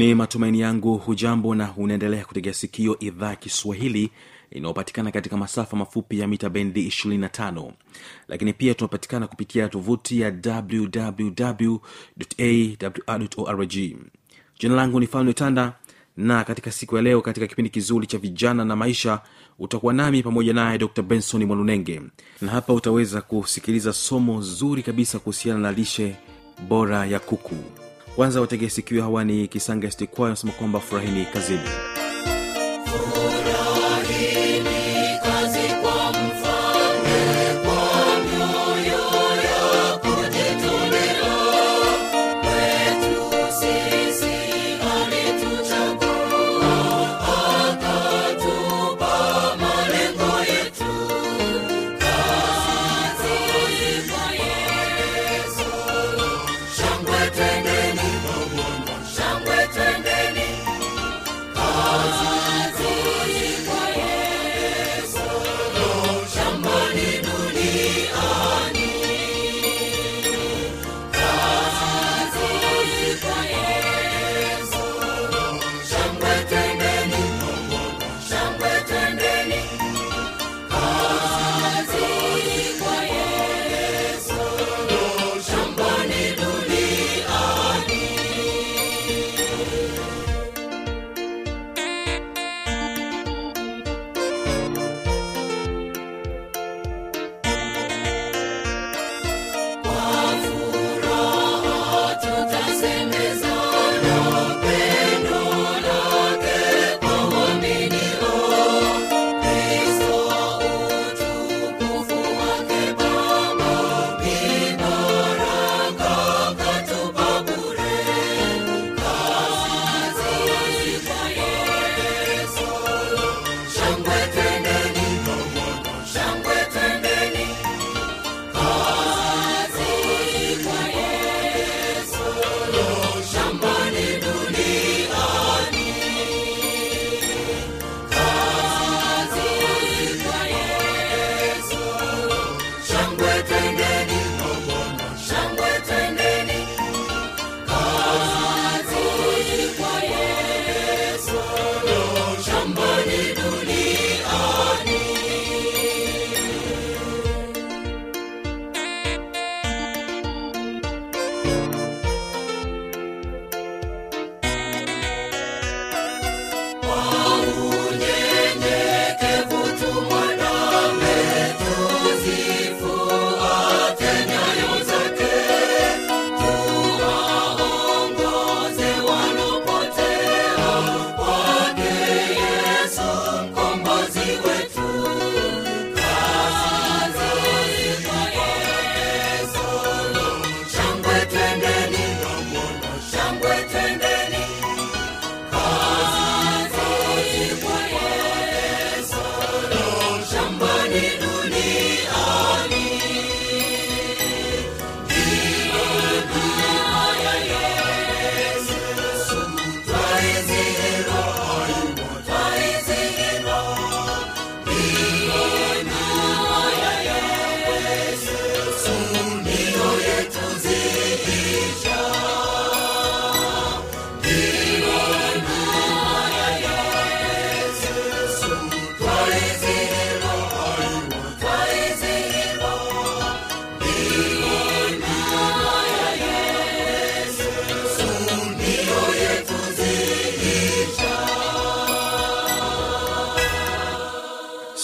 ni matumaini yangu hujambo na unaendelea kutegea sikio idhaa kiswahili inayopatikana katika masafa mafupi ya mita bendi 25 lakini pia tunapatikana kupitia tovuti ya wwwawrorg jina langu ni falme tanda na katika siku ya leo katika kipindi kizuri cha vijana na maisha utakuwa nami pamoja naye dr benson mwalunenge na hapa utaweza kusikiliza somo zuri kabisa kuhusiana na lishe bora ya kuku kwanza wategee sikio hawa ni kisanga stikwayo anasema kwamba furahini kazini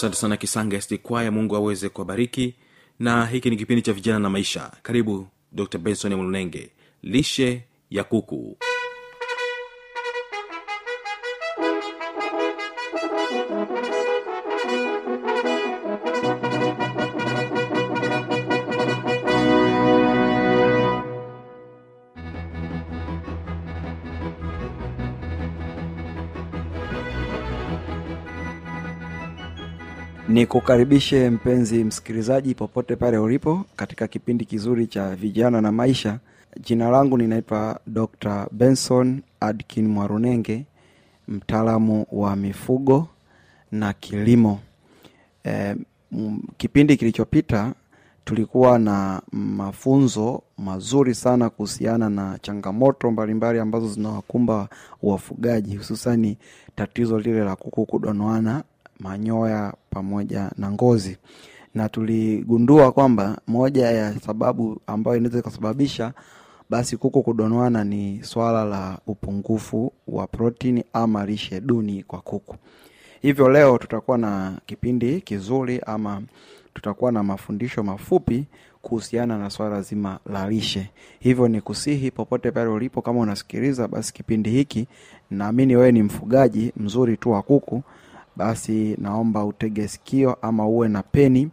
asante sana kisanga sd kwaya mungu aweze kuwabariki. Na hiki ni kipindi cha vijana na maisha. Karibu dr benson mlunenge lishe ya kuku nikukaribishe mpenzi msikilizaji popote pale ulipo katika kipindi kizuri cha vijana na maisha. Jina langu ninaitwa dr benson adkin mwarunenge mtaalamu wa mifugo na kilimo. E, kipindi kilichopita tulikuwa na mafunzo mazuri sana kuhusiana na changamoto mbalimbali ambazo zinawakumba wafugaji hususani tatizo lile la kuku kudonoana manyoya pamoja na ngozi. Na tuligundua kwamba moja ya sababu ambayo inaweza ikasababisha basi kuku kudonoana ni swala la upungufu wa protini ama lishe duni kwa kuku. Hivyo leo tutakuwa na kipindi kizuri ama tutakuwa na mafundisho mafupi kuhusiana na swala zima la lishe. Hivyo ni kusihi popote pale ulipo kama unasikiliza basi kipindi hiki naamini wewe ni mfugaji mzuri tu wa kuku basi naomba utege sikio ama uwe na peni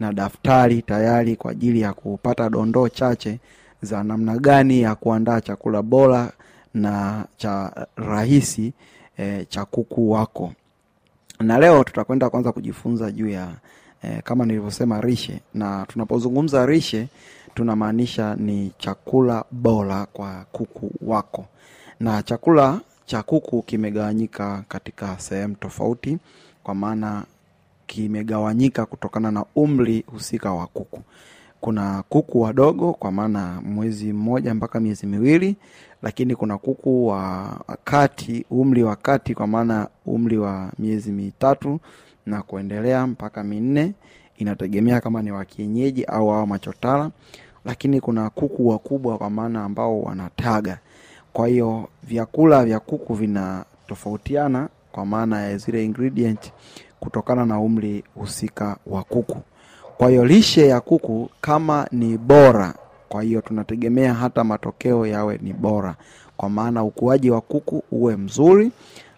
na daftari tayari kwa ajili ya kupata dondoo chache za namna gani ya kuandaa chakula bora na cha rahisi e, cha kuku wako. Na leo tutakwenda kwanza kujifunza juu ya e, kama nilivyosema rishe. Na tunapozungumza rishe tunamaanisha ni chakula bora kwa kuku wako. Na chakula cha kuku kimegawanyika katika sehemu tofauti kwa maana kimegawanyika kutokana na umri husika wa kuku. Kuna kuku wadogo kwa maana mwezi mmoja mpaka miezi miwili lakini kuna kuku wa kati umri wa kati kwa maana umri wa miezi mitatu na kuendelea mpaka minne. Inategemea kama ni wa kienyeji au awa machotara. Lakini kuna kuku wakubwa kwa maana ambao wanataga kwa hiyo vyakula vya kuku vinatofautiana kwa maana ya zile ingredient kutokana na umri husika wa kuku. Kwa hiyo lishe ya kuku kama ni bora kwa hiyo tunategemea hata matokeo yawe ni bora. Kwa maana ukuaji wa kuku uwe mzuri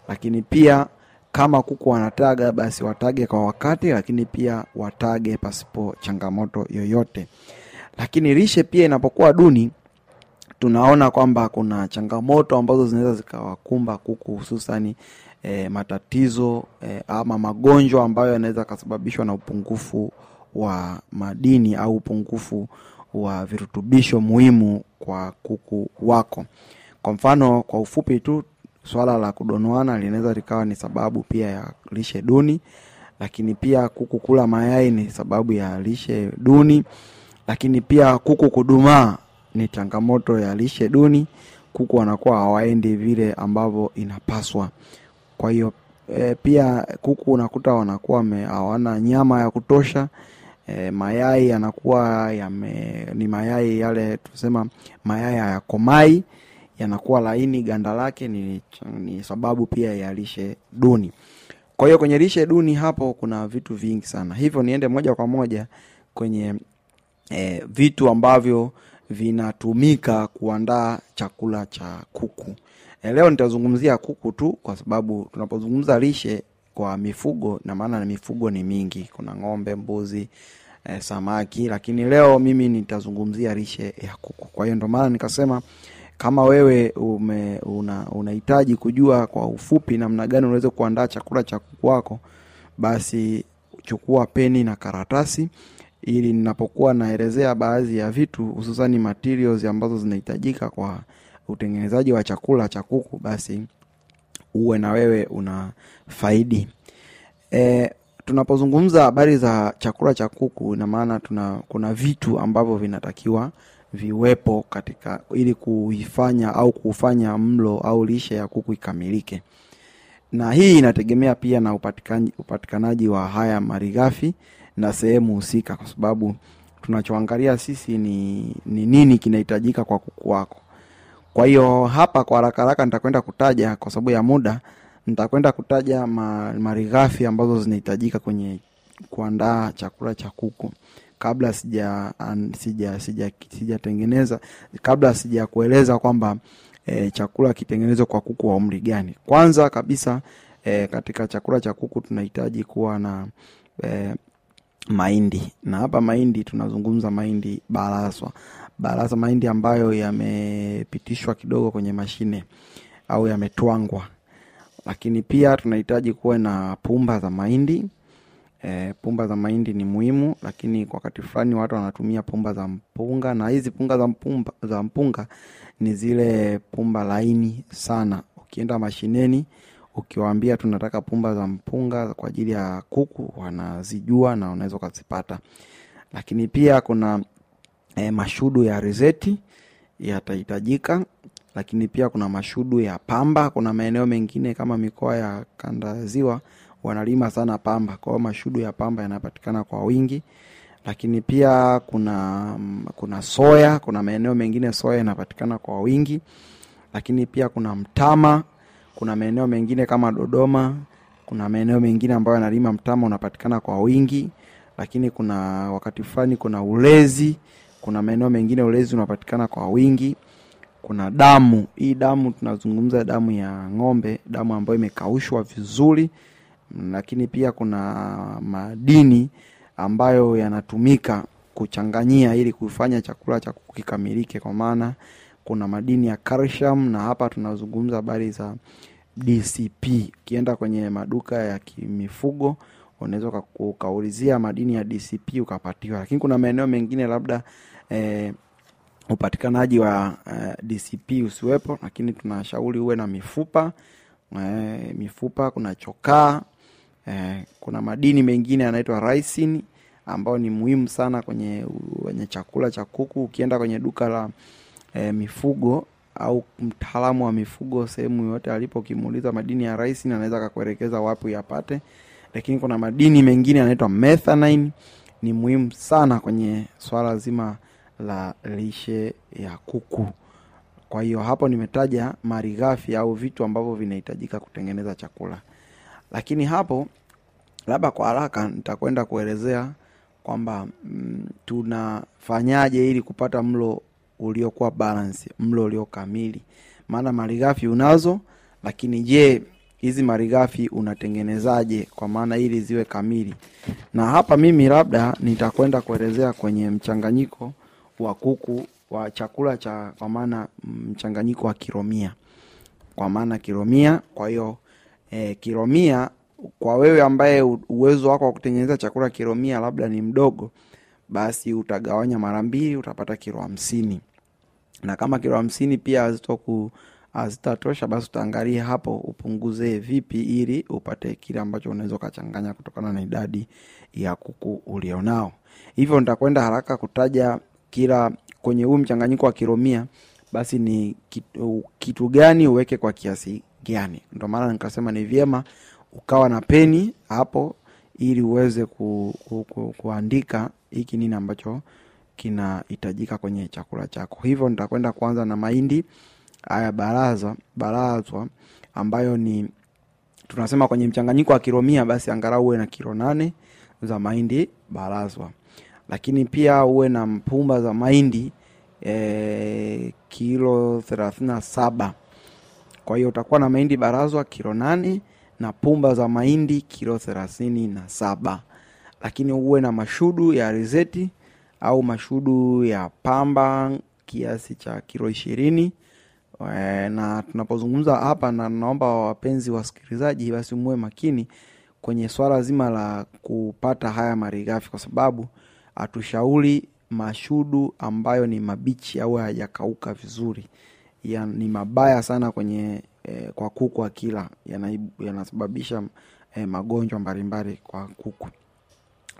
lakini pia kama kuku wanataga basi watage kwa wakati lakini pia watage pasipo changamoto yoyote. Lakini lishe pia inapokuwa duni tunaona kwamba kuna changamoto ambazo zinaweza zikawakumba kuku hususani e, matatizo e, ama magonjwa ambayo yanaweza kasababishwa na upungufu wa madini au upungufu wa virutubisho muhimu kwa kuku wako. Kwa mfano kwa ufupi tu swala la kudonoana linaweza likawa ni sababu pia ya lishe duni lakini pia kuku kula mayai ni sababu ya lishe duni lakini pia kuku kudumaa ni changamoto ya lishe duni kuku wanakuwa hawaendi vile ambavyo inapaswa. Kwa hiyo e, pia kuku unakuta wanakuwa hawana nyama ya kutosha e, mayai yanakuwa yame ni mayai yale tusema mayai hayakomai yanakuwa laini ganda lake ni, ni sababu pia ya lishe duni. Kwa hiyo kwenye lishe duni hapo kuna vitu vingi sana. Hivyo niende moja kwa moja kwenye e, vitu ambavyo vinatumika kuandaa chakula cha kuku. E, leo nitazungumzia kuku tu kwa sababu tunapozungumza lishe kwa mifugo na maana na mifugo ni mingi. Kuna ng'ombe mbuzi e, samaki lakini leo mimi nitazungumzia lishe ya kuku. Kwa hiyo ndio maana nikasema kama wewe ume, una, unahitaji kujua kwa ufupi namna gani unaweza kuandaa chakula cha kuku wako basi chukua peni na karatasi ili ninapokuwa naelezea baadhi ya vitu hususani materials ambazo zinahitajika kwa utengenezaji wa chakula cha kuku basi uwe na wewe una faidi. E, tunapozungumza habari za chakula cha kuku ina maana tuna kuna vitu ambavyo vinatakiwa viwepo katika ili kuifanya au kuufanya mlo au lishe ya kuku ikamilike. Na hii inategemea pia na upatikanaji, wa haya malighafi na sehemu husika kwa sababu tunachoangalia sisi ni, ni nini kinahitajika kwa kuku wako. Kwa hiyo hapa kwa haraka haraka nitakwenda kutaja kwa sababu ya muda nitakwenda kutaja ma, malighafi ambazo zinahitajika kwenye kuandaa chakula cha kuku. Kabla sija sija sija kabla sijakueleza kwamba e, chakula kitengenezwe kwa kuku wa umri gani. Kwanza kabisa e, katika chakula cha kuku tunahitaji kuwa na e, mahindi. Na hapa mahindi tunazungumza mahindi baraswa baraswa mahindi ambayo yamepitishwa kidogo kwenye mashine au yametwangwa. Lakini pia tunahitaji kuwe na pumba za mahindi. E, pumba za mahindi ni muhimu lakini kwa wakati fulani watu wanatumia pumba za mpunga na hizi punga za mpumba, za mpunga ni zile pumba laini sana. Ukienda mashineni ukiwaambia tunataka pumba za mpunga kwa ajili ya kuku wanazijua na unaweza ukazipata lakini pia kuna e, mashudu ya rizeti yatahitajika lakini pia kuna mashudu ya pamba. Kuna maeneo mengine kama mikoa ya kanda ziwa wanalima sana pamba. Kwa mashudu ya pamba yanapatikana kwa wingi. Lakini pia kuna kuna soya. Kuna maeneo mengine soya inapatikana kwa wingi. Lakini pia kuna mtama kuna maeneo mengine kama dodoma kuna maeneo mengine ambayo yanalima mtama unapatikana kwa wingi lakini kuna wakati fulani kuna ulezi kuna maeneo mengine ulezi unapatikana kwa wingi. Kuna damu hii damu tunazungumza damu ya ng'ombe damu ambayo imekaushwa vizuri lakini pia kuna madini ambayo yanatumika kuchanganyia ili kufanya chakula cha kukikamilike kwa maana kuna madini ya calcium na hapa tunazungumza habari za dcp ukienda kwenye maduka ya kimifugo unaweza uka- ukaulizia madini ya dcp ukapatiwa. Lakini kuna maeneo mengine labda eh, upatikanaji wa eh, dcp usiwepo lakini tunashauri uwe na mifupa eh, mifupa kuna chokaa eh, kuna madini mengine yanaitwa ricin ambayo ni muhimu sana kwenye kwenye chakula cha kuku. Ukienda kwenye duka la eh, mifugo au mtaalamu wa mifugo sehemu yoyote alipo ukimuuliza madini ya ricin anaweza akakuelekeza wapi uyapate lakini kuna madini mengine yanaitwa methanine ni muhimu sana kwenye swala zima la lishe ya kuku. Kwa hiyo hapo nimetaja malighafi au vitu ambavyo vinahitajika kutengeneza chakula. Lakini hapo labda kwa haraka nitakwenda kuelezea kwamba mm, tunafanyaje ili kupata mlo uliokuwa balance mlo ulio kamili. Maana malighafi unazo lakini je hizi malighafi unatengenezaje kwa maana ili ziwe kamili? Na hapa mimi labda nitakwenda kuelezea kwenye mchanganyiko wa kuku wa chakula cha kwa maana mchanganyiko wa kiromia. Kwa maana kiromia kwa hiyo e, kiromia kwa wewe ambaye uwezo wako wa kutengeneza chakula kiromia labda ni mdogo basi utagawanya mara mbili utapata kilo hamsini na kama kilo hamsini pia hazitatosha basi utaangalia hapo upunguze vipi ili upate kile ambacho unaweza ukachanganya kutokana na idadi ya kuku ulionao hivyo nitakwenda haraka kutaja kila kwenye huu mchanganyiko wa kiromia basi ni kitu, kitu gani uweke kwa kiasi gani. Ndio maana nikasema ni vyema ukawa na peni hapo ili uweze ku, ku, ku, kuandika hiki nini ambacho kinahitajika kwenye chakula chako. Hivyo nitakwenda kuanza na mahindi haya baraza barazwa ambayo ni tunasema kwenye mchanganyiko wa kilo mia basi angalau uwe na kilo nane za mahindi barazwa. Lakini pia uwe na mpumba za mahindi e, kilo thelathini na saba. Kwa hiyo utakuwa na mahindi barazwa kilo nane na pumba za mahindi kilo thelathini na saba. Lakini uwe na mashudu ya rizeti au mashudu ya pamba kiasi cha kilo ishirini. Eh, na tunapozungumza hapa na naomba wapenzi wasikilizaji basi muwe makini kwenye swala zima la kupata haya malighafi kwa sababu hatushauri mashudu ambayo ni mabichi au hayajakauka vizuri. Ya, ni mabaya sana kwenye eh, kwa kuku akila yanasababisha yanasababisha eh, magonjwa mbalimbali kwa kuku.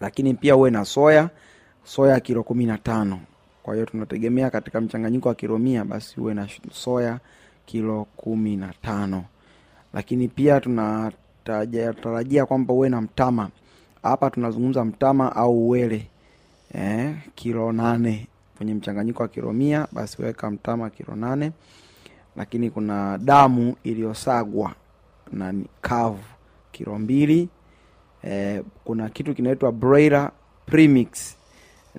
Lakini pia uwe na soya soya kilo kumi na tano. Kwa hiyo tunategemea katika mchanganyiko wa kilo mia basi uwe na soya kilo kumi na tano. Lakini pia tunatarajia kwamba uwe na mtama. Hapa tunazungumza mtama au uwele eh, kilo nane. Kwenye mchanganyiko wa kilo mia basi weka mtama kilo nane. Lakini kuna damu iliyosagwa na kavu kilo mbili. Eh, kuna kitu kinaitwa premix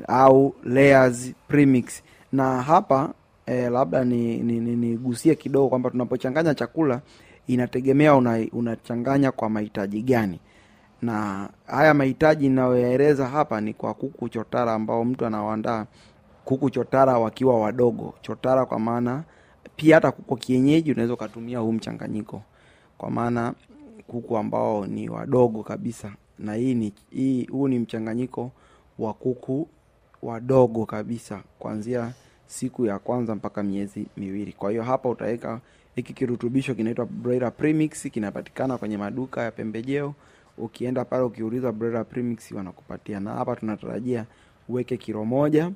au layers premix. Na hapa eh, labda ni, ni, ni, nigusie kidogo kwamba tunapochanganya chakula inategemea una, unachanganya kwa mahitaji gani. Na haya mahitaji ninayoyaeleza hapa ni kwa kuku chotara ambao mtu anawaandaa. Kuku chotara wakiwa wadogo. Chotara kwa maana pia hata kuku kienyeji unaweza ukatumia huu mchanganyiko. Kwa maana kuku ambao ni wadogo kabisa. Na hii ni hii huu ni mchanganyiko wa kuku wadogo kabisa kuanzia siku ya kwanza mpaka miezi miwili. Kwa hiyo hapa utaweka hiki kirutubisho kinaitwa broiler premix kinapatikana kwenye maduka ya pembejeo. Ukienda pale ukiuliza broiler premix wanakupatia. Na hapa tunatarajia uweke kilo moja.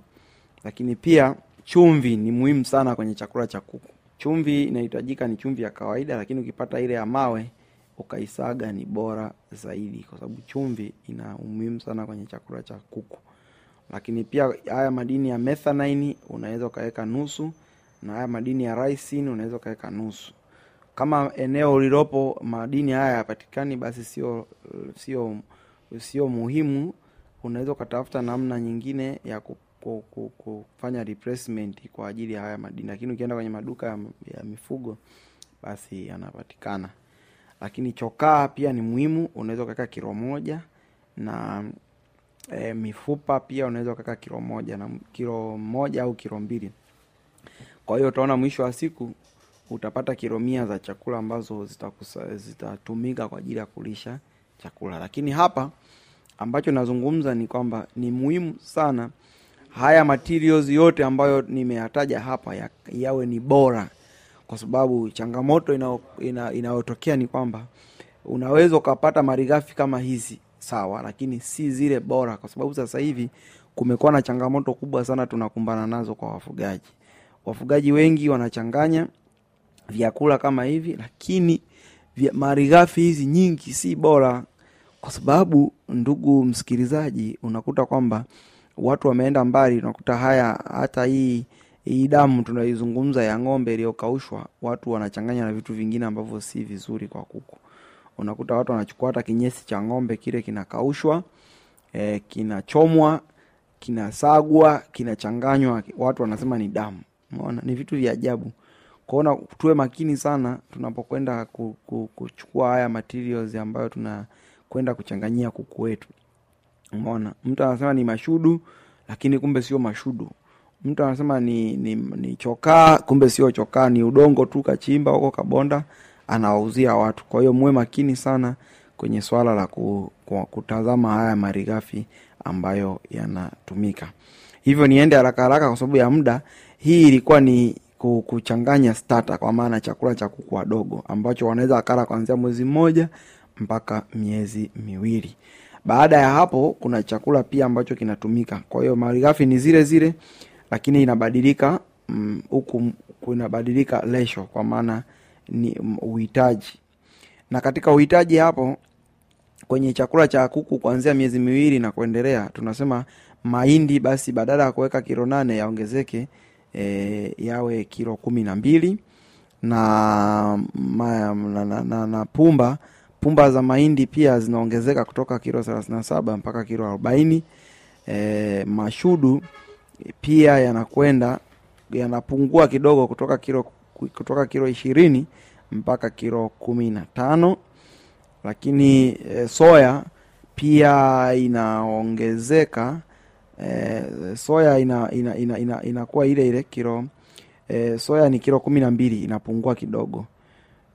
Lakini pia chumvi ni muhimu sana kwenye chakula cha kuku. Chumvi inahitajika ni chumvi ya kawaida lakini ukipata ile ya mawe ukaisaga ni bora zaidi. Kwa sababu chumvi ina umuhimu sana kwenye chakula cha kuku lakini pia haya madini ya methanine unaweza ukaweka nusu. Na haya madini ya ricin unaweza ukaweka nusu. Kama eneo lilopo madini haya yapatikani basi sio sio sio muhimu. Unaweza ukatafuta namna nyingine ya ku, ku, ku, kufanya replacement kwa ajili ya haya madini. Lakini ukienda kwenye maduka ya, ya mifugo basi yanapatikana. Lakini chokaa pia ni muhimu unaweza ukaweka kilo moja. Na e, mifupa pia unaweza ukaweka kilo moja na kilo moja au kilo mbili. Kwa hiyo utaona mwisho wa siku utapata kilo mia za chakula ambazo zitatumika kwa ajili ya kulisha chakula. Lakini hapa ambacho nazungumza ni kwamba ni muhimu sana haya materials yote ambayo nimeyataja hapa ya, yawe ni bora. Kwa sababu changamoto inayotokea ina- inayotokea ni kwamba unaweza ukapata malighafi kama hizi sawa lakini si zile bora kwa sababu sasa hivi kumekuwa na changamoto kubwa sana tunakumbana nazo kwa wafugaji. Wafugaji wengi wanachanganya vyakula kama hivi lakini malighafi hizi nyingi si bora. Kwa sababu ndugu msikilizaji unakuta kwamba watu wameenda mbali unakuta haya hata hii hii damu tunaizungumza ya ng'ombe iliyokaushwa watu wanachanganya na vitu vingine ambavyo si vizuri kwa kuku unakuta watu wanachukua hata kinyesi cha ng'ombe kile kinakaushwa e, kinachomwa kinasagwa kinachanganywa. Watu wanasema ni damu. Umeona? Ni vitu vya ajabu. Kwaona tuwe makini sana tunapokwenda ku, ku, kuchukua haya materials ambayo tunakwenda kuchanganyia kuku wetu. Umeona? Mtu anasema ni mashudu lakini kumbe sio mashudu. Mtu anasema ni, ni, ni chokaa kumbe sio chokaa. Ni udongo tu kachimba huko kabonda anawauzia watu. Kwa hiyo muwe makini sana kwenye swala la ku, ku, kutazama haya malighafi ambayo yanatumika. Hivyo niende haraka haraka kwa sababu ya muda. Hii ilikuwa ni ku- kuchanganya starter kwa maana chakula cha kuku wadogo ambacho wanaweza wakala kuanzia mwezi mmoja mpaka miezi miwili. Baada ya hapo kuna chakula pia ambacho kinatumika. Kwa hiyo malighafi ni zile zile lakini inabadilika mm, huku mm, kunabadilika lesho kwa maana ni uhitaji. Na katika uhitaji hapo kwenye chakula cha kuku kuanzia miezi miwili na kuendelea tunasema mahindi basi badala ya kuweka kilo nane yaongezeke e, yawe kilo kumi na mbili. Na, na, na, na, na pumba pumba za mahindi pia zinaongezeka kutoka kilo thelathini na saba mpaka kilo arobaini. E, mashudu pia yanakwenda yanapungua kidogo kutoka kilo kutoka kilo ishirini mpaka kilo kumi na tano. Lakini e, soya pia inaongezeka e, soya ina, ina, ina, ina, inakuwa ile ile kilo e, soya ni kilo kumi na mbili inapungua kidogo.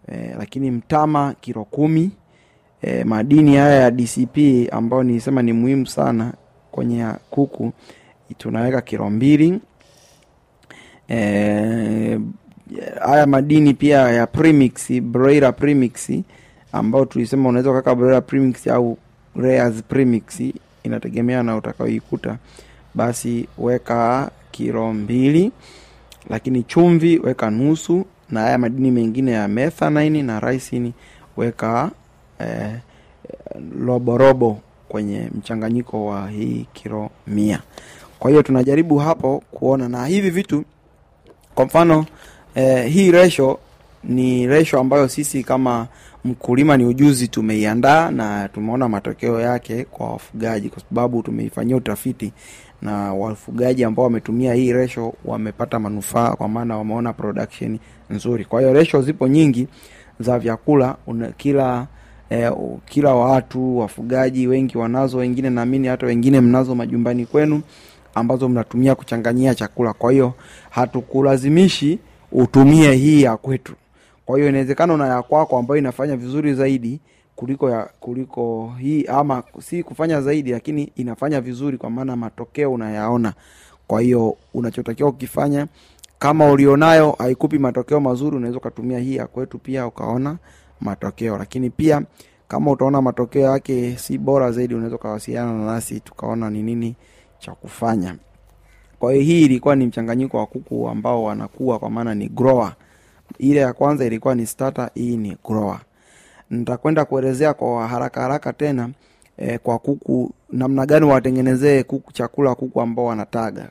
E, lakini mtama kilo kumi. E, madini haya ya dcp ambayo nilisema ni muhimu sana kwenye kuku tunaweka kilo mbili. E, haya madini pia ya premix broiler premix ambao tulisema unaweza ukaweka broiler premix au rares premix inategemea na utakaoikuta basi weka kilo mbili lakini chumvi weka nusu na haya madini mengine ya methanine na raisini weka eh, roborobo kwenye mchanganyiko wa hii kilo mia. Kwa hiyo tunajaribu hapo kuona na hivi vitu kwa mfano eh, hii resho ni resho ambayo sisi kama mkulima ni ujuzi tumeiandaa na tumeona matokeo yake kwa wafugaji kwa sababu tumeifanyia utafiti na wafugaji ambao wametumia hii resho wamepata manufaa kwa maana wameona production nzuri. Kwa hiyo resho zipo nyingi za vyakula una, kila eh, kila watu wafugaji wengi wanazo wengine naamini hata wengine mnazo majumbani kwenu ambazo mnatumia kuchanganyia chakula. Kwa hiyo hatukulazimishi utumie hii ya kwetu. Kwa hiyo inawezekana una ya kwako ambayo inafanya vizuri zaidi kuliko ya kuliko hii ama si kufanya zaidi lakini inafanya vizuri kwa maana matokeo unayaona. Kwa hiyo unachotakiwa ukifanya kama ulionayo haikupi matokeo mazuri unaweza ukatumia hii ya kwetu pia ukaona matokeo. Lakini pia kama utaona matokeo yake si bora zaidi unaweza ukawasiliana na nasi tukaona ni nini cha kufanya kwa hiyo hii ilikuwa ni mchanganyiko wa kuku ambao wanakuwa kwa maana ni grower. Ile ya kwanza ilikuwa ni starter hii ni grower. Nitakwenda kuelezea kwa haraka haraka tena eh, kwa kuku namna gani watengenezee kuku chakula kuku ambao wanataga.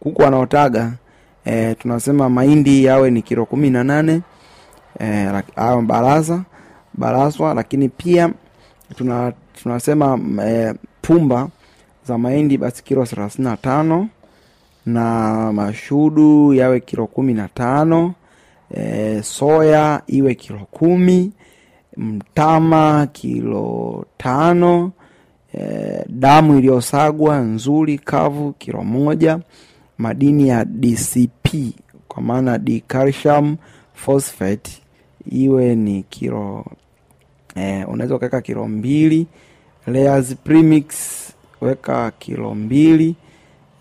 Kuku wanaotaga eh, tunasema mahindi yawe ni kilo kumi na nane eh, awe baraza baraswa lakini pia tuna, tunasema eh, pumba za mahindi basi kilo thelathini na tano na mashudu yawe kilo kumi na tano e, soya iwe kilo kumi mtama kilo tano e, damu iliyosagwa nzuri kavu kilo moja madini ya dcp kwa maana dicalcium phosphate iwe ni kilo e, unaweza ukaweka kilo mbili layers premix weka kilo mbili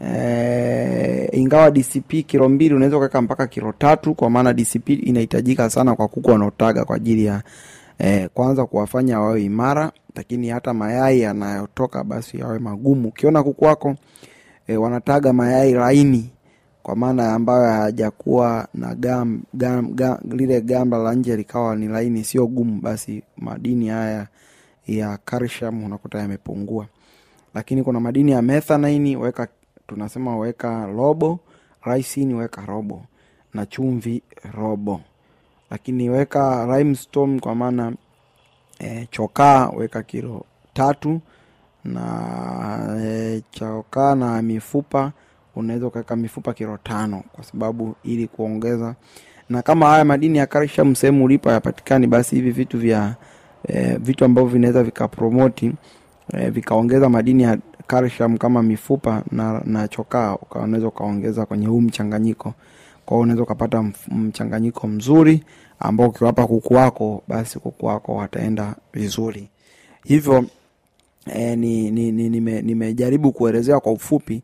e, ingawa dcp kilo mbili unaweza ukaweka mpaka kilo tatu kwa maana dcp inahitajika sana kwa kuku wanaotaga kwa ajili ya e, kwanza kuwafanya wawe imara lakini hata mayai yanayotoka basi yawe magumu. Ukiona kuku wako e, wanataga mayai laini kwa maana ambayo hayajakuwa na gam, gam, gam, lile gamba la nje likawa ni laini sio gumu basi madini haya ya calcium unakuta yamepungua. Lakini kuna madini ya methanaini weka tunasema weka robo raisini weka robo na chumvi robo. Lakini weka limestone kwa maana e, chokaa weka kilo tatu na e, chokaa na mifupa unaweza ukaweka mifupa kilo tano kwa sababu ili kuongeza. Na kama haya madini ya calcium sehemu ulipo hayapatikani basi hivi vitu vya e, vitu ambavyo vinaweza vikapromoti e, vikaongeza madini ya calcium kama mifupa na, na chokaa unaweza ukaongeza kwenye huu mchanganyiko. Kwa unaweza ukapata mchanganyiko mzuri ambao ukiwapa kuku wako basi kuku wako wataenda vizuri. Hivyo e, ni, ni, ni, nime, nimejaribu kuelezea kwa ufupi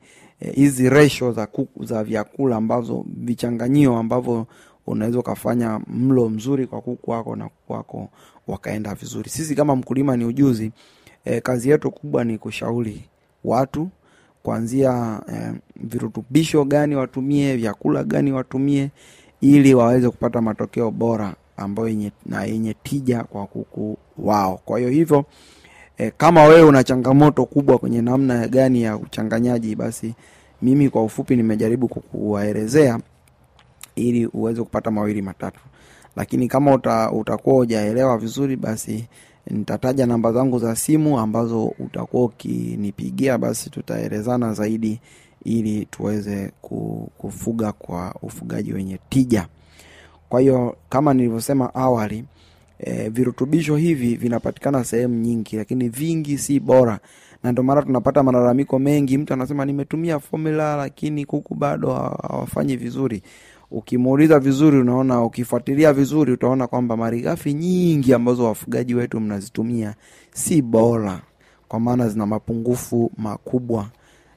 hizi e, ratio za kuku, za vyakula ambazo vichanganyio ambavyo unaweza ukafanya mlo mzuri kwa kuku wako na kuku wako wakaenda vizuri. Sisi kama mkulima ni ujuzi e, kazi yetu kubwa ni kushauri watu kuanzia eh, virutubisho gani watumie vyakula gani watumie ili waweze kupata matokeo bora ambayo na yenye tija kwa kuku wao. Kwa hiyo hivyo eh, kama wewe una changamoto kubwa kwenye namna gani ya uchanganyaji basi mimi kwa ufupi nimejaribu kukuwaelezea ili uweze kupata mawili matatu. Lakini kama uta, utakuwa ujaelewa vizuri basi nitataja namba zangu za simu ambazo utakuwa ukinipigia basi tutaelezana zaidi ili tuweze kufuga kwa ufugaji wenye tija. Kwa hiyo kama nilivyosema awali e, virutubisho hivi vinapatikana sehemu nyingi lakini vingi si bora. Na ndio maana tunapata malalamiko mengi. Mtu anasema nimetumia formula lakini kuku bado hawafanyi vizuri ukimuuliza vizuri unaona ukifuatilia vizuri utaona kwamba malighafi nyingi ambazo wafugaji wetu mnazitumia si bora kwa maana zina mapungufu makubwa.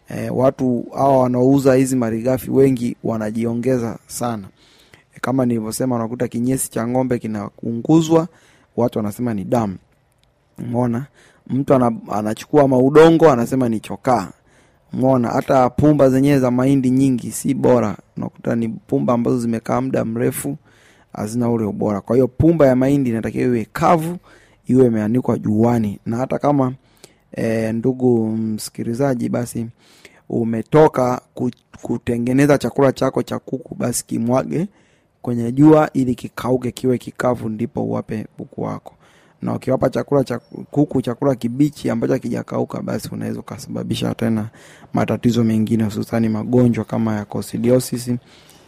E, watu hawa wanaouza hizi malighafi wengi wanajiongeza sana. E, kama nilivyosema unakuta kinyesi cha ng'ombe kinaunguzwa watu wanasema ni damu. Mona mtu anachukua maudongo anasema ni chokaa mona hata pumba zenyewe za mahindi nyingi si bora. Unakuta ni pumba ambazo zimekaa muda mrefu hazina ule ubora. Kwa hiyo pumba ya mahindi inatakiwa iwe kavu iwe imeanikwa juani. Na hata kama e, ndugu msikilizaji basi umetoka kutengeneza chakula chako cha kuku basi kimwage kwenye jua ili kikauke kiwe kikavu ndipo uwape kuku wako na ukiwapa chakula cha kuku chakula kibichi ambacho hakijakauka basi unaweza ukasababisha tena matatizo mengine hususani magonjwa kama ya coccidiosis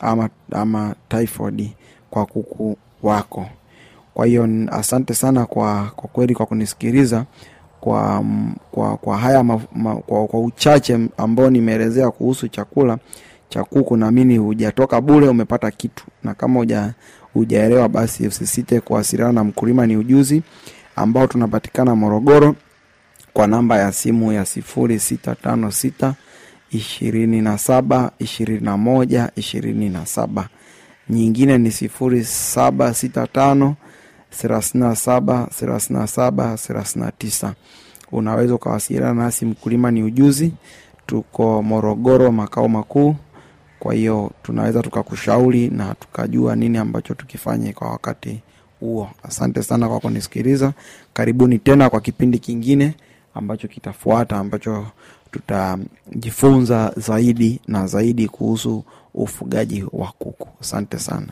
ama, ama typhoid kwa kuku wako. Kwa hiyo asante sana kwa kwa kweli kwa kunisikiliza kwa kwa, kwa haya ma, ma, kwa, kwa uchache ambao nimeelezea kuhusu chakula cha kuku naamini hujatoka bure umepata kitu. Na kama huja hujaelewa basi usisite kuwasiliana na mkulima. Ni ujuzi ambao tunapatikana morogoro kwa namba ya simu ya sifuri sita tano sita ishirini na saba ishirini na moja ishirini na saba. Nyingine ni sifuri saba sita tano thelathini saba thelathini saba thelathini tisa. Unaweza ukawasiliana nasi mkulima ni ujuzi. Tuko morogoro makao makuu kwa hiyo tunaweza tukakushauri na tukajua nini ambacho tukifanye kwa wakati huo. Asante sana kwa kunisikiliza. Karibuni tena kwa kipindi kingine ambacho kitafuata ambacho tutajifunza zaidi na zaidi kuhusu ufugaji wa kuku. Asante sana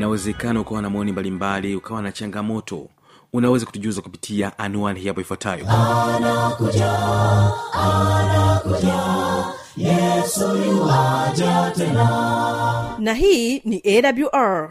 inawezekana ukawa na maoni mbalimbali ukawa na changamoto unaweza kutujuza kupitia anuani hapo ifuatayo. Yuaja tena. Na hii ni awr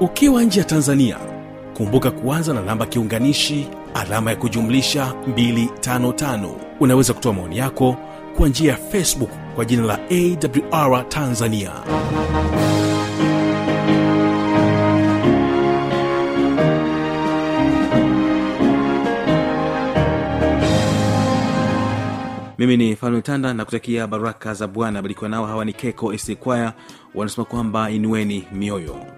ukiwa nje ya tanzania kumbuka kuanza na namba kiunganishi alama ya kujumlisha 255 unaweza kutoa maoni yako kwa njia ya facebook kwa jina la awr tanzania. Mimi ni fanuel tanda na kutakia baraka za bwana. Barikiwa nao hawa ni keko esquire wanasema kwamba inueni mioyo